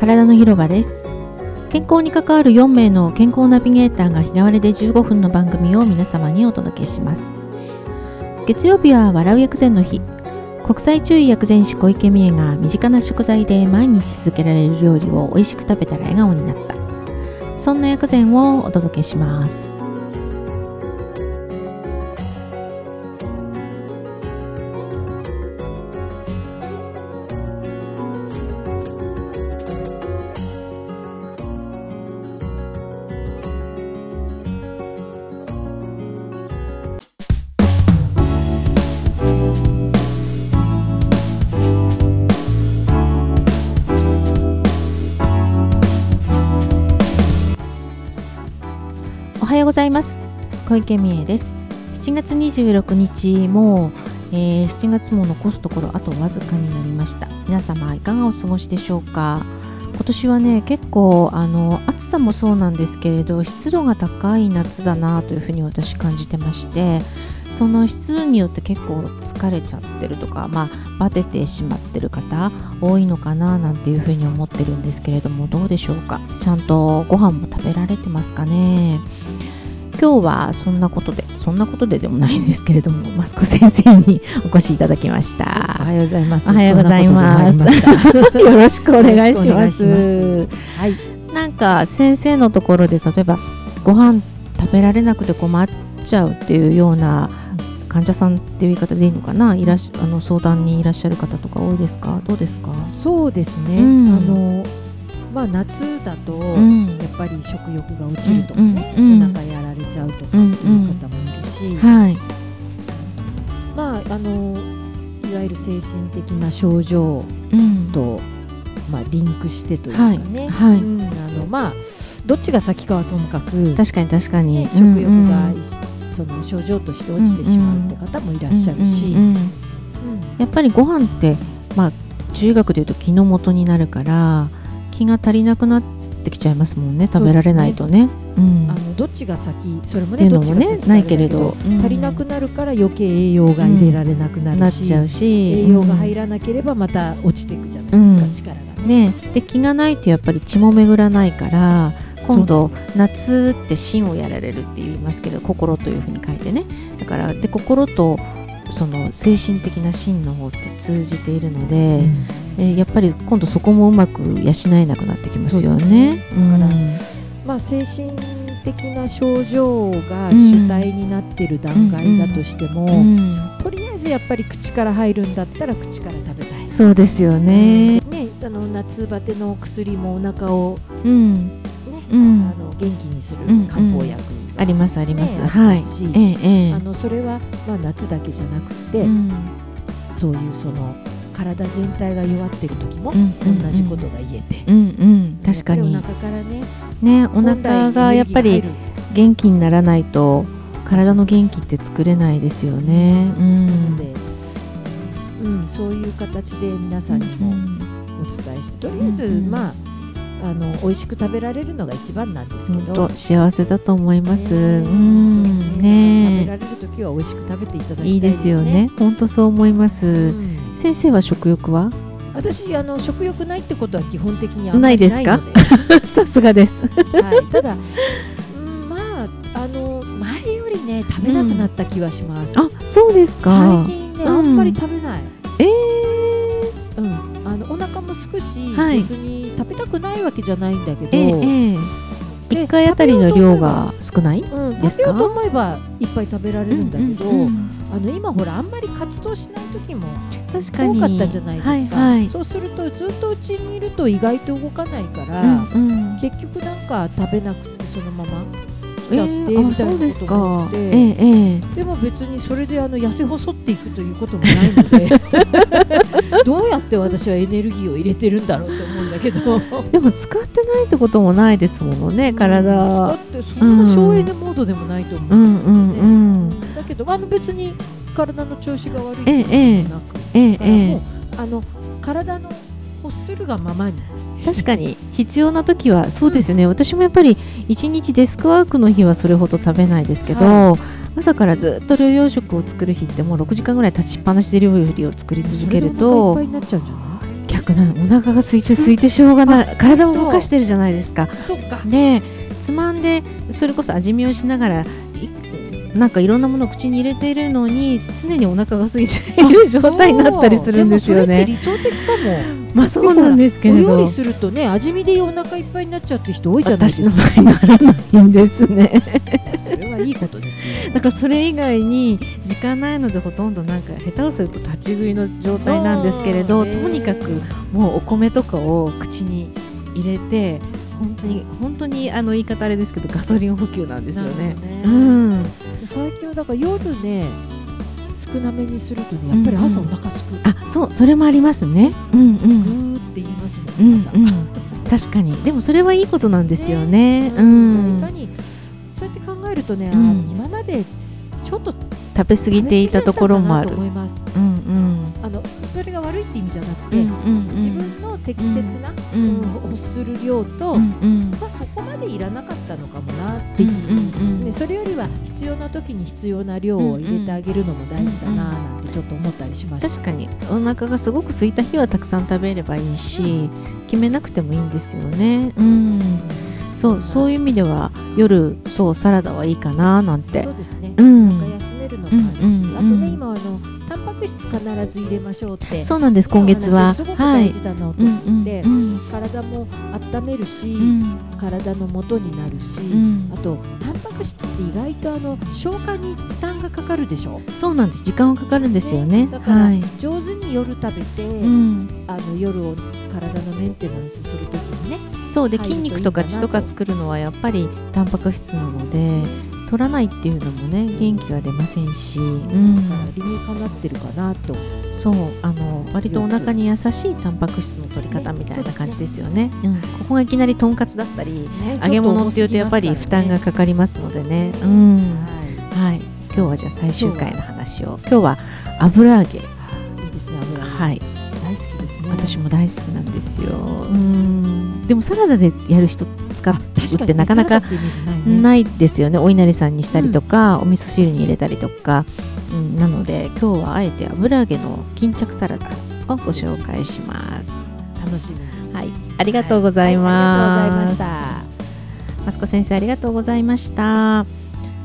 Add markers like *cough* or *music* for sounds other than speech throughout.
体の広場です。健康に関わる4名の健康ナビゲーターが日替わりで15分の番組を皆様にお届けします。月曜日は笑う薬膳の日。国際注意薬膳師小池美恵が身近な食材で毎日続けられる料理を美味しく食べたら笑顔になった。そんな薬膳をお届けします。ございます。小池美恵です。7月26日もう、えー7月も残すところあとわずかになりました。皆様いかがお過ごしでしょうか？今年はね結構あの暑さもそうなんですけれど湿度が高い夏だなというふうに私感じてましてその湿度によって結構疲れちゃってるとかまあバテてしまってる方多いのかななんていうふうに思ってるんですけれどもどうでしょうか？ちゃんとご飯も食べられてますかね？今日はそんなことでそんなことででもないんですけれどもマスコ先生にお越しいただきました。おはようございます。おはようございます。よろしくお願いします。はい。なんか先生のところで例えばご飯食べられなくて困っちゃうっていうような患者さんっていう言い方でいいのかな？いらっしあの相談にいらっしゃる方とか多いですか？どうですか？そうですね。うん。あのまあ夏だと、ん。やっぱり食欲が落ちるとかね、うんうんお腹やられちゃうとかっていう方もいるし、はい。まああのいわゆる精神的な症状うん。とまあリンクしてというかね、はい。はい。うん。あのまあどっちが先かはともかく、確かに確かに、ね食欲がうんその症状として落ちてしまうって方もいらっしゃるし、うんうんうん。うん。やっぱりご飯ってまあ中学でいうと気の元になるから気が足りなくなってきちゃいますもんね。食べられないとね。うん。あのどっちが先？それもっていうのもねどっちが先ねないけれど、うん足りなくなるから余計栄養が入れられなくなるし、なっちゃうし。栄養が入ららなければまた落ちていくじゃないですか、うん。力がね。ね。で気がないとやっぱり血も巡らないから今度夏って心をやられるって言いますけど心というふうに書いてね。だからで心とその精神的な心の方って通じているので、えーやっぱり今度そこもうまく養えなくなってきますよね。だからうんまあ、精神的な症状が主体になってる段階だとしても、うんとりあえずやっぱり口から入るんだったら口から食べたい。そうですよね。ね、あの夏バテの薬もお腹を、うん、ねうんあの元気にするうん漢方薬がありますあります。ねはいありますし。ええええあのそれは、まあ、夏だけじゃなくて、うんそういうその体全体が弱ってる時もうん同じことが言えて、うんうん。確かに。お腹からねねお腹がやっぱり元気にならないと体の元気って作れないですよね。うん。ので、うん、そういう形で皆さんにもお伝えしてとりあえず、うん。まああの美味しく食べられるのが一番なんですけ本ど当幸せだと思います。ねうん食べねられる時は美味しく食べていただきたいいいですよね。本当そう思います。うん先生は食欲は？私あの食欲ないってことは基本的にあんまりないですか？*laughs* さすがです。はい、ただ、うん、まああの前よりね食べなくなった気はします。あそうですか最。近ね、うんあんまり食べない。くし、はい。別に食べたくないわけじゃないんだけど、ええええ。で一回あたりの量が少ない？うん、ですか？食べようと思えばいっぱい食べられるんだけど、うんうんうんあの今ほらあんまり活動しない時も確かに。多かったじゃないですか。はいはい。そうするとずっとうちにいると意外と動かないから、うんうん。結局なんか食べなくてそのまま来ちゃって、えーあみたいうなそですこともあっええええ。でも別にそれであの痩せ細っていくということもないので *laughs* *laughs* どうやって私はエネルギーを入れてるんだろうと思うんだけど。*laughs* でも使ってないってこともないですものね使体ってそんな省エネモードでもないと思ううんですよね、ん。うん。うん。だけどあの別に体の調子が悪いええということもなく、ええだからもうえあの体の欲するがままに。え確かに。必要な時はそうですよね。私もやっぱり一日デスクワークの日はそれほど食べないですけど、は朝からずっと療養食を作る日ってもう6時間ぐらい立ちっぱなしで料理を作り続けるとそれでお腹いっぱいになお腹が空いて空いてしょうがない。体を動かしてるじゃないですか。そっか。でつまんでそれこそ味見をしながらいなんかいろんなものを口に入れているのに常にお腹が空いている状態になったりするんですよね。理想的かも。まあそうなんですけれど。お料理するとね味見でお腹いっぱいになっちゃうって人多いじゃないです私のか場合ならないんですね。いいことですよ。だからそれ以外に時間ないのでほとんどなんか下手をすると立ち食いの状態なんですけれどとにかくもうお米とかを口に入れて本当に本当にあの言い方あれですけどガソリン補給なんですよね。なるほどうね。ん、最近はだから夜ね少なめにするとねやっぱり朝お腹すく、あそうそれもありますね。うんうん。って言いますもうんん。朝、うん、確かに。でもそれはいいことなんですよね。ううん。んいかにるとね、あうん。今までちょっと食べ過ぎていたところもある。あのそれが悪いって意味じゃなくて、自分の適切な、うん。うん欲する量と、まあ、そこまでいらなかったのかもなっていう、うんうんうん。でそれよりは必要な時に必要な量を入れてあげるのも大事だななんてちょっと思ったりしました。確かに。お腹がすごく空いた日はたくさん食べればいいし、決めなくてもいいんですよね。うん、そうそういう意味では夜そうサラダはいいかななんて。そうですね。うんめるのもあるし、うんうんあとね今あのタンパク質必ず入れましょうって。そうなんです今月は。すごくはい。大事だなとうん思って、うん体も温めるし、うん。体の元になるし、うん。あとタンパク質って意外とあの消化に負担がかかるでしょ？そうなんです。時間はかかるんですよね。だから、はい。上手に夜食べて、うん、あの夜を体のメンテナンスするときにね。そうで筋肉とか血とか作るのはやっぱりタンパク質なので取らないっていうのもね元気が出ませんし、うんだから理にかなってるかなと。そうあの割とお腹に優しいタンパク質の取り方みたいな感じですよね。うん、ここがいきなりとんかつだったり揚げ物っていうとやっぱり負担がかかりますのでね。うん、ははい。今日はじゃあ最終回の話を。今日は油揚げ。い。いいですね油揚げ。はい。私も大好きなんですよ。うん。でもサラダでやる人使うってなかなかないですよね。お稲荷さんにしたりとか、お味噌汁に入れたりとか。うん、なので今日はあえて油揚げの巾着サラダをご紹介します。楽しみに。はい、ありがとうございはます。ありがとうございました。マスコ先生ありがとうございました。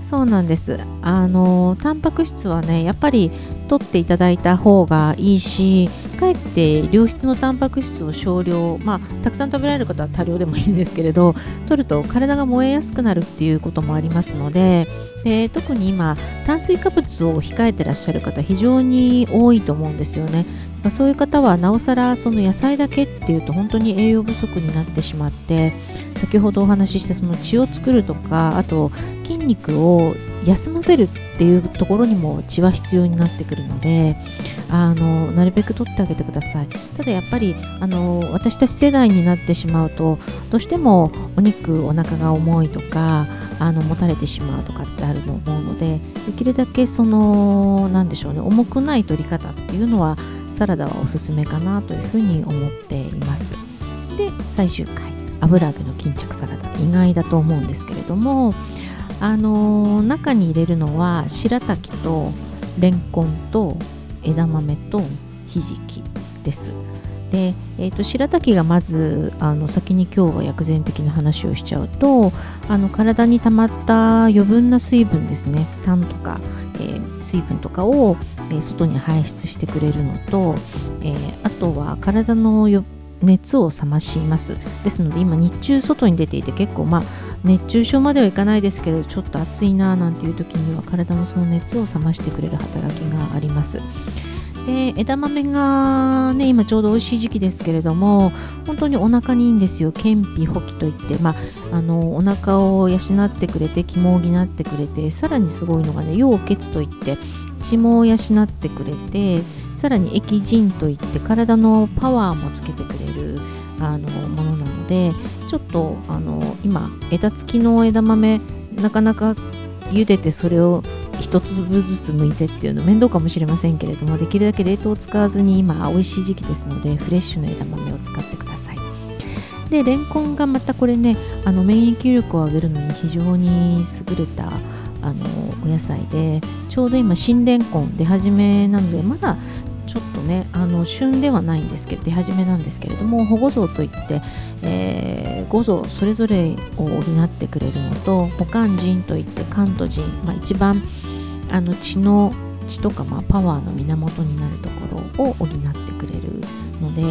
そうなんです。あのタンパク質はねやっぱり取っていただいた方がいいし、かえって良質のタンパク質を少量、まあたくさん食べられる方は多量でもいいんですけれど、*laughs* 取ると体が燃えやすくなるっていうこともありますので。で特に今炭水化物を控えてらっしゃる方非常に多いと思うんですよね。まあそういう方はなおさらその野菜だけっていうと本当に栄養不足になってしまって先ほどお話ししたその血を作るとかあと筋肉を休ませるっていうところにも血は必要になってくるのであのなるべく取ってあげてください。ただやっぱりあの私たち世代になってしまうとどうしてもお肉お腹が重いとかあの持たれてしまうとかってあると思うのでできるだけそのなんでしょうね重くない取り方っていうのはサラダはおすすめかなというふうに思っています。で最終回。油揚げの巾着サラダ。意外だと思うんですけれどもあのー中に入れるのは白滝とレンコンと枝豆とひじきです。で、えー、と白滝がまずあの先に今日は薬膳的な話をしちゃうとあの体に溜まった余分な水分ですね。炭とか、えー水分とかを、えー外に排出してくれるのと、えーあとは体の熱を冷まします。ですので今日中外に出ていて結構まあ熱中症まではいかないですけどちょっと暑いななんていう時には体のその熱を冷ましてくれる働きがあります。で枝豆がね今ちょうど美味しい時期ですけれども本当にお腹にいいんですよ。健脾補気といってまああのお腹を養ってくれて気も補ってくれてさらにすごいのがね陽血といって血も養ってくれてさらに液腎といって体のパワーもつけてくれるあのものなのでちょっとあの今枝付きの枝豆なかなか茹でてそれを一粒ずつ剥いてっていうの面倒かもしれませんけれどもできるだけ冷凍を使わずに今美味しい時期ですのでフレッシュな枝豆を使ってください。でレンコンがまたこれねあの免疫力を上げるのに非常に優れたあのお野菜でちょうど今新レンコン出始めなのでまだちょっとねあの旬ではないんですけど出始めなんですけれども保護像といって、えー、五像それぞれを補ってくれるのと保管人といって関東人、まあ、一番あの血の血とか、まあ、パワーの源になるところを補ってくれるので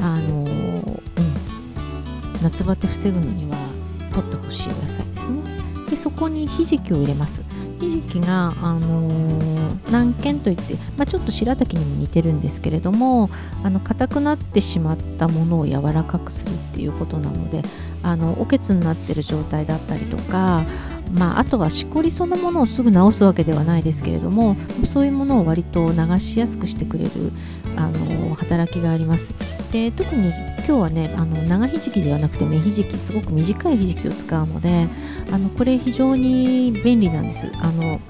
あの、うん、夏バテ防ぐのには取ってほしい野菜ですね。でそこにひじきを入れます。ひじきが、あのー、南県といって、まあ、ちょっと白滝にも似てるんですけれどもあの硬くなってしまったものを柔らかくするっていうことなのであのおけつになってる状態だったりとかまあ、あとはしこりそのものをすぐ治すわけではないですけれどもそういうものを割と流しやすくしてくれるあの働きがあります。で特に今日はねあの長ひじきではなくて目ひじきすごく短いひじきを使うのであのこれ非常に便利なんです。あのもう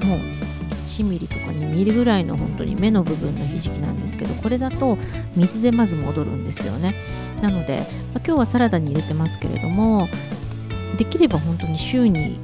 1ミリとか2ミリぐらいの本当に目の部分のひじきなんですけどこれだと水でまず戻るんですよね。なので、まあ、今日はサラダに入れてますけれどもできれば本当に週に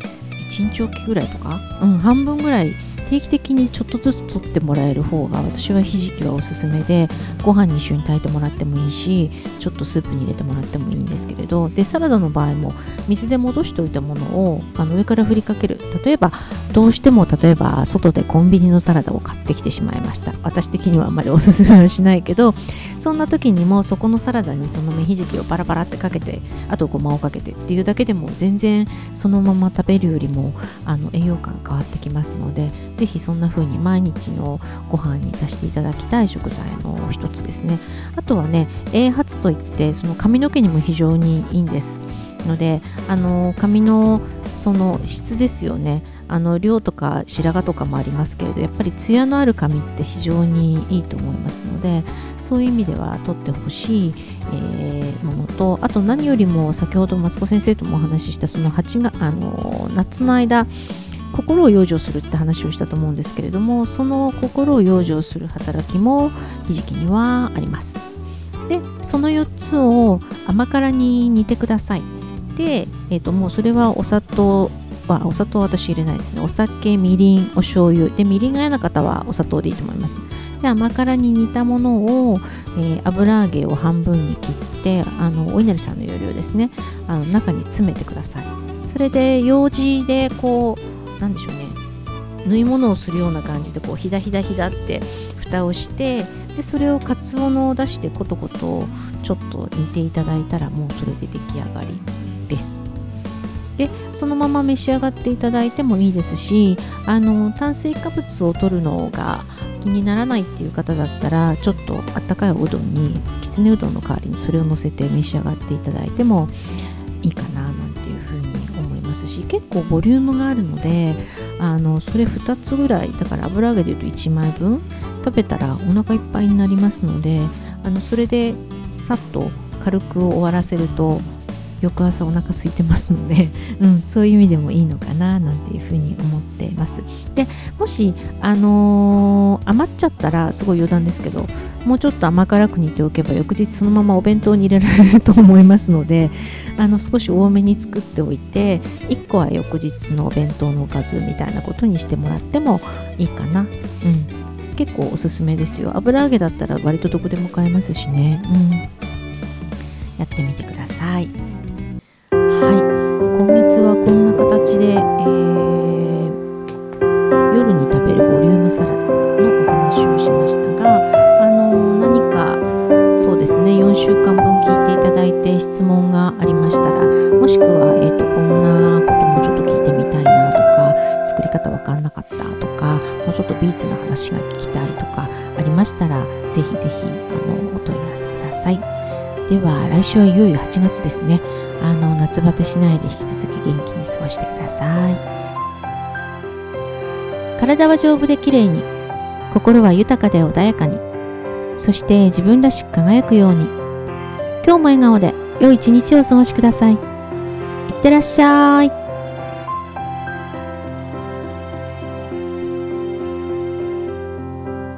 1日おきぐらいとか、うん、半分ぐらい定期的にちょっとずつ取ってもらえる方が私はひじきはおすすめでご飯に一緒に炊いてもらってもいいしちょっとスープに入れてもらってもいいんですけれどでサラダの場合も水で戻しておいたものをあの上から振りかける。例えばどうしても例えば外でコンビニのサラダを買ってきてしまいました。私的にはあんまりおすすめはしないけどそんな時にもそこのサラダにその芽ひじきをバラバラってかけてあとごまをかけてっていうだけでも全然そのまま食べるよりもあの栄養価が変わってきますのでぜひそんな風に毎日のご飯に足していただきたい食材の一つですね。あとはね栄髪といってその髪の毛にも非常にいいんですのであの髪のその質ですよね。あの量とか白髪とかもありますけれどやっぱりツヤのある髪って非常にいいと思いますのでそういう意味では取ってほしい、えー、ものとあと何よりも先ほどマツコ先生ともお話ししたその8があの夏の間心を養生するって話をしたと思うんですけれどもその心を養生する働きもひじきにはあります。でその4つを甘辛に煮てください。で、えー、ともうそれはお砂糖はお砂糖私入れないですね。お酒みりんお醤油。でみりんが嫌な方はお砂糖でいいと思います。で甘辛に煮たものを、えー、油揚げを半分に切ってあのお稲荷さんの要領ですね。あの中に詰めてください。それでようじでこう何でしょうね。縫い物をするような感じでこうひだひだひだって蓋をしてでそれをかつおのを出してコトコトちょっと煮ていただいたらもうそれで出来上がりです。でそのまま召し上がっていただいてもいいですしあの炭水化物を取るのが気にならないっていう方だったらちょっとあったかいおうどんにきつねうどんの代わりにそれをのせて召し上がっていただいてもいいかな。ますし結構ボリュームがあるのであのそれ2つぐらいだから油揚げでいうと1枚分食べたらお腹いっぱいになりますのであのそれでさっと軽く終わらせると翌朝お腹空いてますので、*laughs* うん、そういう意味でもいいのかななんていうふうに思ってます。でもし、あのー、余っちゃったらすごい余談ですけどもうちょっと甘辛く煮ておけば翌日そのままお弁当に入れられると思いますのであの少し多めに作っておいて1個は翌日のお弁当のおかずみたいなことにしてもらってもいいかな。うん結構おすすめですよ油揚げだったら割とどこでも買えますしね、うん、やってみてください。で、えー、夜に食べるボリュームサラダのお話をしましたが、あの何かそうですね4週間分聞いていただいて質問がありましたらもしくは、えーと、こんなこともちょっと聞いてみたいなとか作り方わかんなかったとかもうちょっとビーツの話が聞きたいとかありましたらぜひぜひあのお問い合わせください。では来週はいよいよ8月ですね。あの夏バテしないで引き続き元気に過ごしてさい。体は丈夫で綺麗に心は豊かで穏やかにそして自分らしく輝くように今日も笑顔で良い一日をお過ごしください。いってらっしゃい。